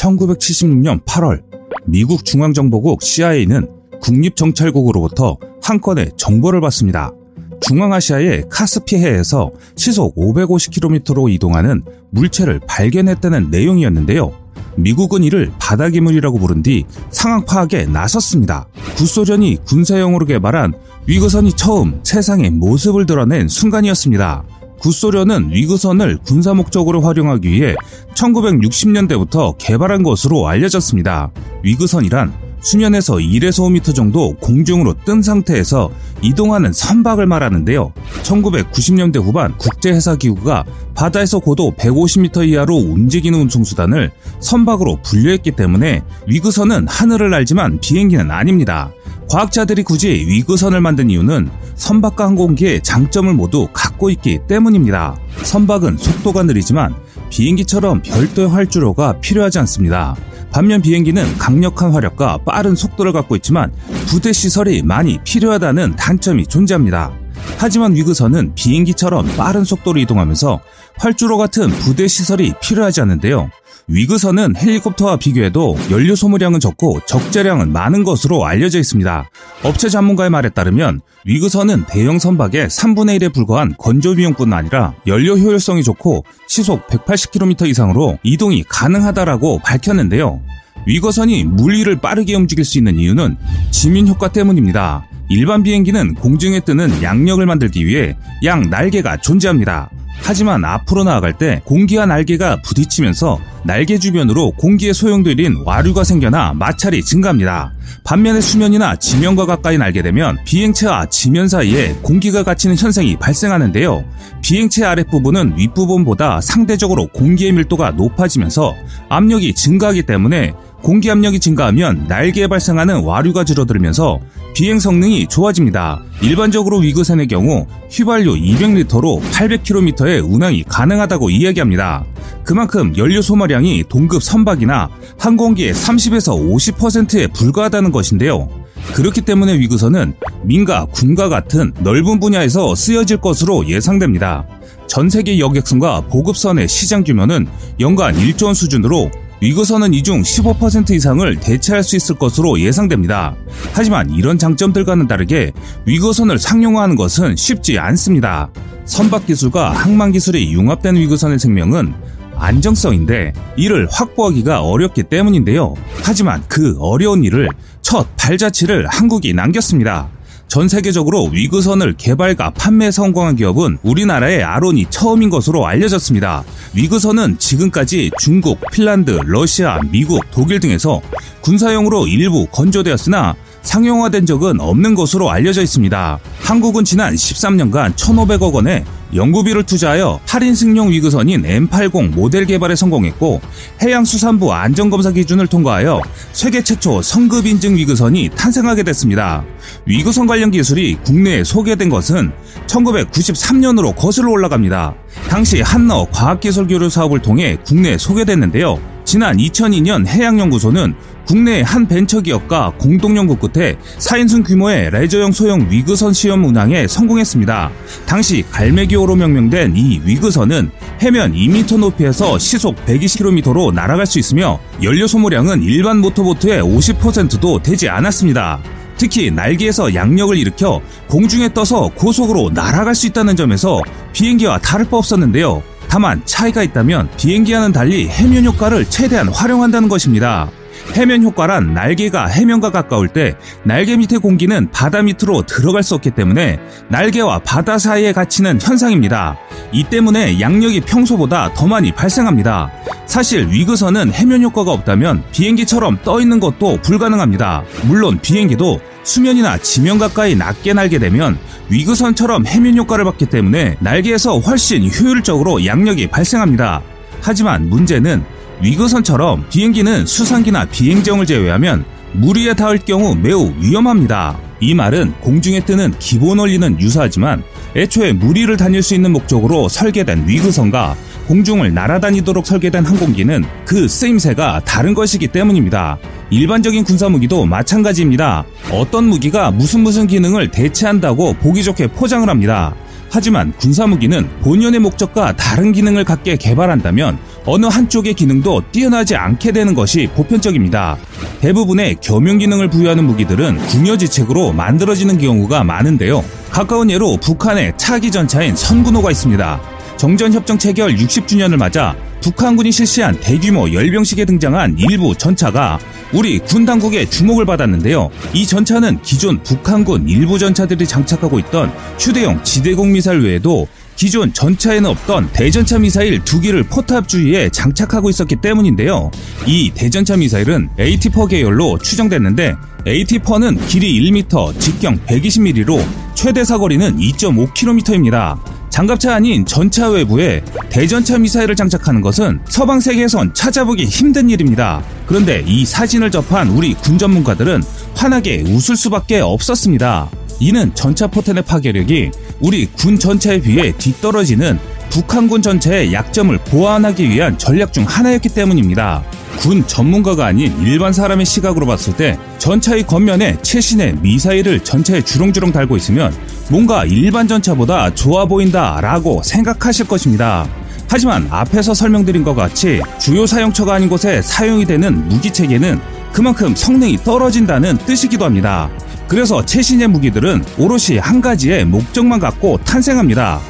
1976년 8월 미국 중앙정보국 CIA는 국립정찰국으로부터 한 건의 정보를 받습니다. 중앙아시아의 카스피해에서 시속 550km로 이동하는 물체를 발견했다는 내용이었는데요. 미국은 이를 바다기물이라고 부른 뒤 상황 파악에 나섰습니다. 구소련이 군사용으로 개발한 위거선이 처음 세상의 모습을 드러낸 순간이었습니다. 구소련은 위그선을 군사 목적으로 활용하기 위해 1960년대부터 개발한 것으로 알려졌습니다. 위그선이란 수면에서 1에서 5m 정도 공중으로 뜬 상태에서 이동하는 선박을 말하는데요. 1990년대 후반 국제해사기구가 바다에서 고도 150m 이하로 움직이는 운송수단을 선박으로 분류했기 때문에 위그선은 하늘을 날지만 비행기는 아닙니다. 과학자들이 굳이 위그선을 만든 이유는 선박과 항공기의 장점을 모두 갖고 있기 때문입니다. 선박은 속도가 느리지만 비행기처럼 별도의 활주로가 필요하지 않습니다. 반면 비행기는 강력한 화력과 빠른 속도를 갖고 있지만 부대 시설이 많이 필요하다는 단점이 존재합니다. 하지만 위그선은 비행기처럼 빠른 속도로 이동하면서 활주로 같은 부대 시설이 필요하지 않는데요. 위그선은 헬리콥터와 비교해도 연료 소모량은 적고 적재량은 많은 것으로 알려져 있습니다. 업체 전문가의 말에 따르면 위그선은 대형 선박의 3분의 1에 불과한 건조 비용뿐 아니라 연료 효율성이 좋고 시속 180km 이상으로 이동이 가능하다라고 밝혔는데요. 위거선이 물 위를 빠르게 움직일 수 있는 이유는 지민 효과 때문입니다. 일반 비행기는 공중에 뜨는 양력을 만들기 위해 양 날개가 존재합니다. 하지만 앞으로 나아갈 때 공기와 날개가 부딪히면서 날개 주변으로 공기에 소용돌인 와류가 생겨나 마찰이 증가합니다. 반면에 수면이나 지면과 가까이 날게 되면 비행체와 지면 사이에 공기가 갇히는 현상이 발생하는데요. 비행체 아랫부분은 윗부분보다 상대적으로 공기의 밀도가 높아지면서 압력이 증가하기 때문에 공기 압력이 증가하면 날개에 발생하는 와류가 줄어들면서 비행 성능이 좋아집니다. 일반적으로 위그선의 경우 휘발유 200리터로 800km의 운항이 가능하다고 이야기합니다. 그만큼 연료 소모량이 동급 선박이나 항공기의 30에서 50%에 불과하다는 것인데요. 그렇기 때문에 위그선은 민가, 군가 같은 넓은 분야에서 쓰여질 것으로 예상됩니다. 전 세계 여객선과 보급선의 시장 규모는 연간 1조 원 수준으로 위그선은 이 중 15% 이상을 대체할 수 있을 것으로 예상됩니다. 하지만 이런 장점들과는 다르게 위그선을 상용화하는 것은 쉽지 않습니다. 선박 기술과 항만 기술이 융합된 위그선의 생명은 안정성인데 이를 확보하기가 어렵기 때문인데요. 하지만 그 어려운 일을 첫 발자취를 한국이 남겼습니다. 전 세계적으로 위그선을 개발과 판매 성공한 기업은 우리나라의 아론이 처음인 것으로 알려졌습니다. 위그선은 지금까지 중국, 핀란드, 러시아, 미국, 독일 등에서 군사용으로 일부 건조되었으나 상용화된 적은 없는 것으로 알려져 있습니다. 한국은 지난 13년간 1,500억 원의 연구비를 투자하여 할인 승용 위그선인 M80 모델 개발에 성공했고 해양수산부 안전검사 기준을 통과하여 세계 최초 성급 인증 위그선이 탄생하게 됐습니다. 위그선 관련 기술이 국내에 소개된 것은 1993년으로 거슬러 올라갑니다. 당시 한너 과학기술교류 사업을 통해 국내에 소개됐는데요. 지난 2002년 해양연구소는 국내 한 벤처기업과 공동연구 끝에 4인승 규모의 레저용 소형 위그선 시험 운항에 성공했습니다. 당시 갈매기호로 명명된 이 위그선은 해면 2m 높이에서 시속 120km로 날아갈 수 있으며 연료 소모량은 일반 모터보트의 50%도 되지 않았습니다. 특히 날개에서 양력을 일으켜 공중에 떠서 고속으로 날아갈 수 있다는 점에서 비행기와 다를 바 없었는데요. 다만 차이가 있다면 비행기와는 달리 해면 효과를 최대한 활용한다는 것입니다. 해면 효과란 날개가 해면과 가까울 때 날개 밑의 공기는 바다 밑으로 들어갈 수 없기 때문에 날개와 바다 사이에 갇히는 현상입니다. 이 때문에 양력이 평소보다 더 많이 발생합니다. 사실 위그선은 해면 효과가 없다면 비행기처럼 떠 있는 것도 불가능합니다. 물론 비행기도 수면이나 지면 가까이 낮게 날게 되면 위그선처럼 해면 효과를 받기 때문에 날개에서 훨씬 효율적으로 양력이 발생합니다. 하지만 문제는 위거선처럼 비행기는 수상기나 비행정을 제외하면 물 위에 닿을 경우 매우 위험합니다. 이 말은 공중에 뜨는 기본 원리는 유사하지만 애초에 물 위를 다닐 수 있는 목적으로 설계된 위그선과 공중을 날아다니도록 설계된 항공기는 그 쓰임새가 다른 것이기 때문입니다. 일반적인 군사 무기도 마찬가지입니다. 어떤 무기가 무슨 무슨 기능을 대체한다고 보기 좋게 포장을 합니다. 하지만 군사무기는 본연의 목적과 다른 기능을 갖게 개발한다면 어느 한쪽의 기능도 뛰어나지 않게 되는 것이 보편적입니다. 대부분의 겸용 기능을 부여하는 무기들은 궁여지책으로 만들어지는 경우가 많은데요. 가까운 예로 북한의 차기 전차인 선군호가 있습니다. 정전협정 체결 60주년을 맞아 북한군이 실시한 대규모 열병식에 등장한 일부 전차가 우리 군 당국의 주목을 받았는데요. 이 전차는 기존 북한군 일부 전차들이 장착하고 있던 휴대용 지대공 미사일 외에도 기존 전차에는 없던 대전차 미사일 두 기를 포탑 주위에 장착하고 있었기 때문인데요. 이 대전차 미사일은 AT4 계열로 추정됐는데 AT4는 길이 1m, 직경 120mm로 최대 사거리는 2.5km입니다. 장갑차 아닌 전차 외부에 대전차 미사일을 장착하는 것은 서방 세계에선 찾아보기 힘든 일입니다. 그런데 이 사진을 접한 우리 군 전문가들은 환하게 웃을 수밖에 없었습니다. 이는 전차 포탄의 파괴력이 우리 군 전차에 비해 뒤떨어지는 북한군 전차의 약점을 보완하기 위한 전략 중 하나였기 때문입니다. 군 전문가가 아닌 일반 사람의 시각으로 봤을 때 전차의 겉면에 최신의 미사일을 전차에 주렁주렁 달고 있으면 뭔가 일반 전차보다 좋아 보인다 라고 생각하실 것입니다. 하지만 앞에서 설명드린 것 같이 주요 사용처가 아닌 곳에 사용이 되는 무기 체계는 그만큼 성능이 떨어진다는 뜻이기도 합니다. 그래서 최신의 무기들은 오롯이 한 가지의 목적만 갖고 탄생합니다.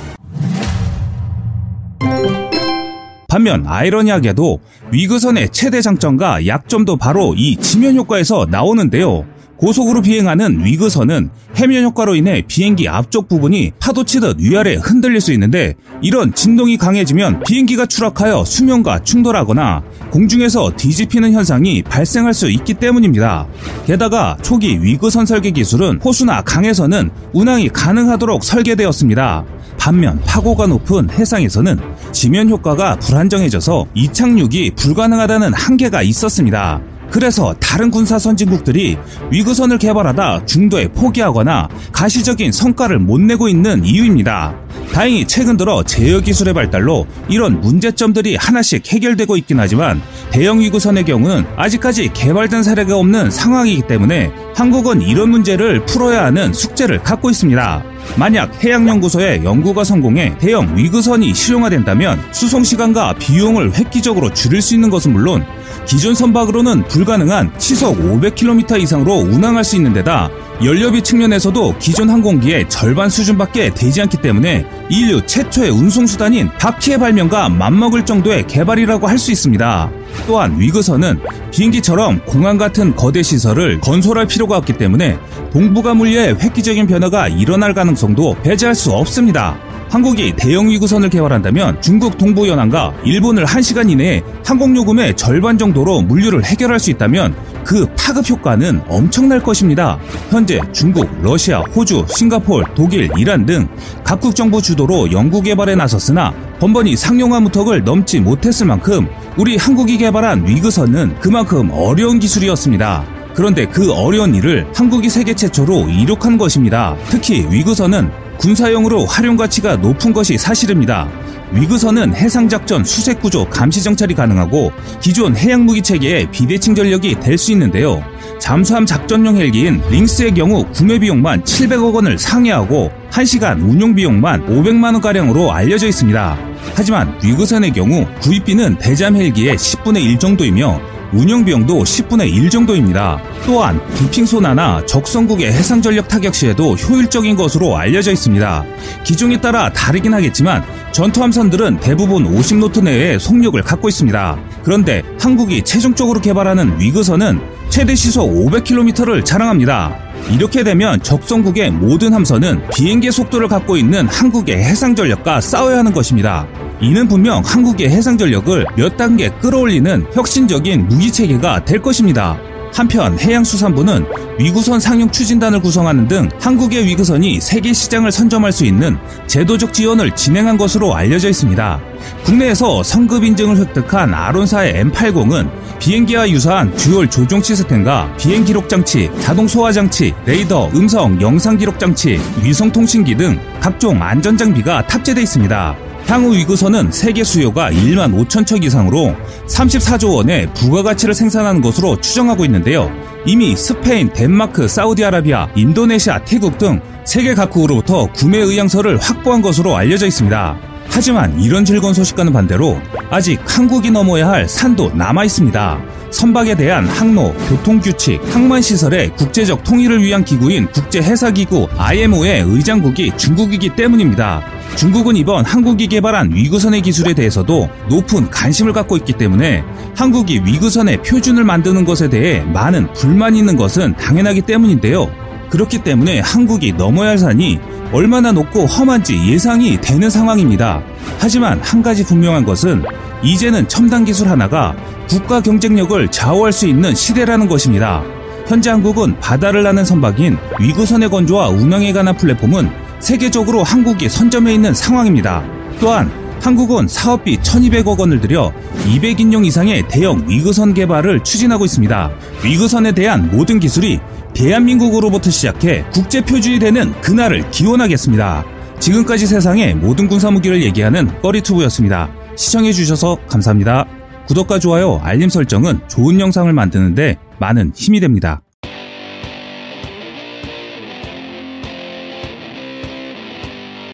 반면 아이러니하게도 위그선의 최대 장점과 약점도 바로 이 지면 효과에서 나오는데요. 고속으로 비행하는 위그선은 해면 효과로 인해 비행기 앞쪽 부분이 파도 치듯 위아래 흔들릴 수 있는데 이런 진동이 강해지면 비행기가 추락하여 수면과 충돌하거나 공중에서 뒤집히는 현상이 발생할 수 있기 때문입니다. 게다가 초기 위그선 설계 기술은 호수나 강에서는 운항이 가능하도록 설계되었습니다. 반면 파고가 높은 해상에서는 지면 효과가 불안정해져서 이착륙이 불가능하다는 한계가 있었습니다. 그래서 다른 군사 선진국들이 위구선을 개발하다 중도에 포기하거나 가시적인 성과를 못 내고 있는 이유입니다. 다행히 최근 들어 제어 기술의 발달로 이런 문제점들이 하나씩 해결되고 있긴 하지만 대형 위구선의 경우는 아직까지 개발된 사례가 없는 상황이기 때문에 한국은 이런 문제를 풀어야 하는 숙제를 갖고 있습니다. 만약 해양연구소의 연구가 성공해 대형 위구선이 실용화된다면 수송 시간과 비용을 획기적으로 줄일 수 있는 것은 물론 기존 선박으로는 불가능한 시속 500km 이상으로 운항할 수 있는 데다 연료비 측면에서도 기존 항공기의 절반 수준밖에 되지 않기 때문에 인류 최초의 운송수단인 바퀴의 발명과 맞먹을 정도의 개발이라고 할 수 있습니다. 또한 위그선은 비행기처럼 공항 같은 거대 시설을 건설할 필요가 없기 때문에 동북아 물리의 획기적인 변화가 일어날 가능성도 배제할 수 없습니다. 한국이 대형 위구선을 개발한다면 중국 동부 연안과 일본을 1시간 이내에 항공 요금의 절반 정도로 물류를 해결할 수 있다면 그 파급 효과는 엄청날 것입니다. 현재 중국, 러시아, 호주, 싱가폴, 독일, 이란 등 각국 정부 주도로 연구 개발에 나섰으나 번번이 상용화 문턱을 넘지 못했을 만큼 우리 한국이 개발한 위그선은 그만큼 어려운 기술이었습니다. 그런데 그 어려운 일을 한국이 세계 최초로 이룩한 것입니다. 특히 위그선은 군사용으로 활용 가치가 높은 것이 사실입니다. 위그선은 해상작전 수색구조 감시정찰이 가능하고 기존 해양무기 체계의 비대칭 전력이 될 수 있는데요. 잠수함 작전용 헬기인 링스의 경우 구매 비용만 700억 원을 상회하고 1시간 운용 비용만 500만 원가량으로 알려져 있습니다. 하지만 위그선의 경우 구입비는 대잠 헬기의 10분의 1 정도이며 운영 비용도 10분의 1 정도입니다. 또한 부핑소나나 적성국의 해상 전력 타격 시에도 효율적인 것으로 알려져 있습니다. 기종에 따라 다르긴 하겠지만 전투함선들은 대부분 50노트 내의 속력을 갖고 있습니다. 그런데 한국이 최종적으로 개발하는 위그선은 최대 시속 500km를 자랑합니다. 이렇게 되면 적성국의 모든 함선은 비행기 속도를 갖고 있는 한국의 해상 전력과 싸워야 하는 것입니다. 이는 분명 한국의 해상전력을 몇 단계 끌어올리는 혁신적인 무기체계가 될 것입니다. 한편 해양수산부는 위그선 상용 추진단을 구성하는 등 한국의 위그선이 세계 시장을 선점할 수 있는 제도적 지원을 진행한 것으로 알려져 있습니다. 국내에서 선급 인증을 획득한 아론사의 M80은 비행기와 유사한 dual 조종 시스템과 비행 기록 장치, 자동 소화 장치, 레이더, 음성, 영상 기록 장치, 위성 통신기 등 각종 안전 장비가 탑재되어 있습니다. 향후 위그선은 세계 수요가 1만 5천 척 이상으로 34조 원의 부가가치를 생산하는 것으로 추정하고 있는데요. 이미 스페인, 덴마크, 사우디아라비아, 인도네시아, 태국 등 세계 각국으로부터 구매 의향서를 확보한 것으로 알려져 있습니다. 하지만 이런 즐거운 소식과는 반대로 아직 한국이 넘어야 할 산도 남아 있습니다. 선박에 대한 항로, 교통규칙, 항만시설의 국제적 통일을 위한 기구인 국제해사기구 IMO의 의장국이 중국이기 때문입니다. 중국은 이번 한국이 개발한 위구선의 기술에 대해서도 높은 관심을 갖고 있기 때문에 한국이 위구선의 표준을 만드는 것에 대해 많은 불만이 있는 것은 당연하기 때문인데요. 그렇기 때문에 한국이 넘어야 할 산이 얼마나 높고 험한지 예상이 되는 상황입니다. 하지만 한 가지 분명한 것은 이제는 첨단 기술 하나가 국가 경쟁력을 좌우할 수 있는 시대라는 것입니다. 현재 한국은 바다를 나는 선박인 위구선의 건조와 운항에 관한 플랫폼은 세계적으로 한국이 선점해 있는 상황입니다. 또한 한국은 사업비 1200억 원을 들여 200인용 이상의 대형 위구선 개발을 추진하고 있습니다. 위구선에 대한 모든 기술이 대한민국으로부터 시작해 국제 표준이 되는 그날을 기원하겠습니다. 지금까지 세상의 모든 군사무기를 얘기하는 꺼리투브였습니다. 시청해주셔서 감사합니다. 구독과 좋아요, 알림 설정은 좋은 영상을 만드는데 많은 힘이 됩니다.